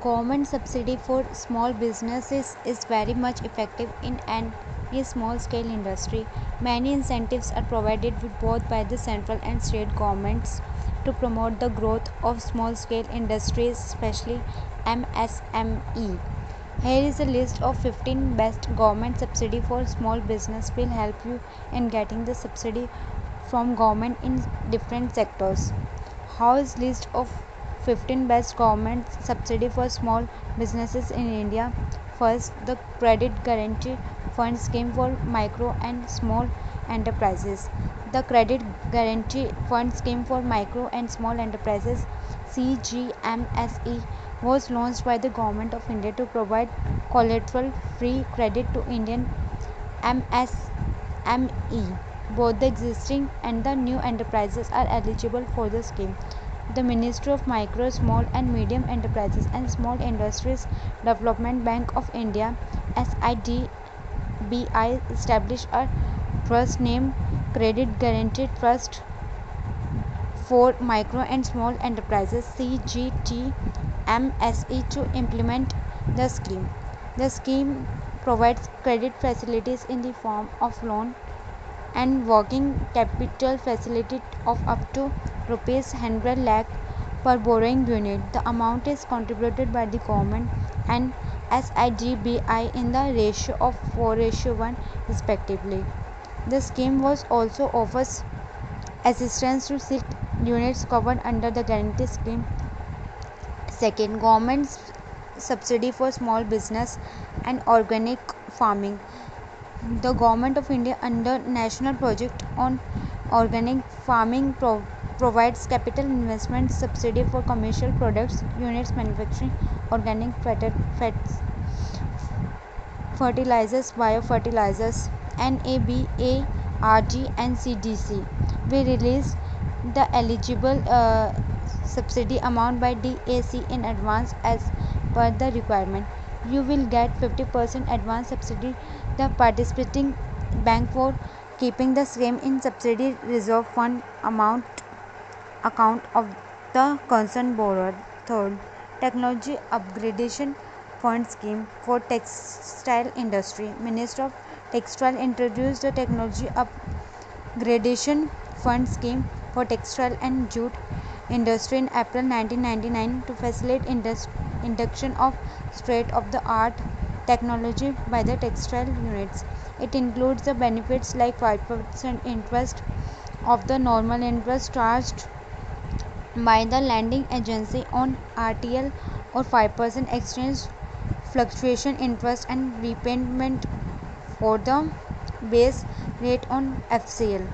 government subsidy for small businesses is very much effective in any small scale industry. Many incentives are provided with both by the central and state governments to promote the growth of small scale industries, especially MSME. Here is a list of 15 best government subsidy for small business will help you in getting the subsidy from government in different sectors. How is list of 15 best government subsidy for small businesses in India. First, the Credit Guarantee Fund Scheme for Micro and Small Enterprises. The Credit Guarantee Fund Scheme for Micro and Small Enterprises CGMSE was launched by the Government of India to provide collateral free credit to Indian MSME. Both the existing and the new enterprises are eligible for the scheme the Ministry of Micro, Small and Medium Enterprises and Small Industries Development Bank of India SIDBI established a trust named Credit Guaranteed Trust for Micro and Small Enterprises CGTMSE to implement the scheme. The scheme provides credit facilities in the form of loan and working capital facility of up to rupees 100 lakh per borrowing unit. The amount is contributed by the government and SIDBI in the ratio of 4 ratio 1 respectively. The scheme was also offers assistance to six units covered under the guarantee scheme. Second, government subsidy for small business and organic farming the government of india under national project on organic farming pro- provides capital investment subsidy for commercial products units manufacturing organic fats fertilizers biofertilizers naba rd and cdc we release the eligible uh, subsidy amount by dac in advance as per the requirement you will get 50% advance subsidy. The participating bank for keeping the same in subsidy reserve fund amount account of the concerned borrower. Third technology upgradation fund scheme for textile industry. Minister of textile introduced the technology upgradation fund scheme for textile and jute industry in April 1999 to facilitate induction of state-of-the-art technology by the textile units. It includes the benefits like 5% interest of the normal interest charged by the lending agency on RTL or 5% exchange fluctuation interest and repayment for the base rate on FCL.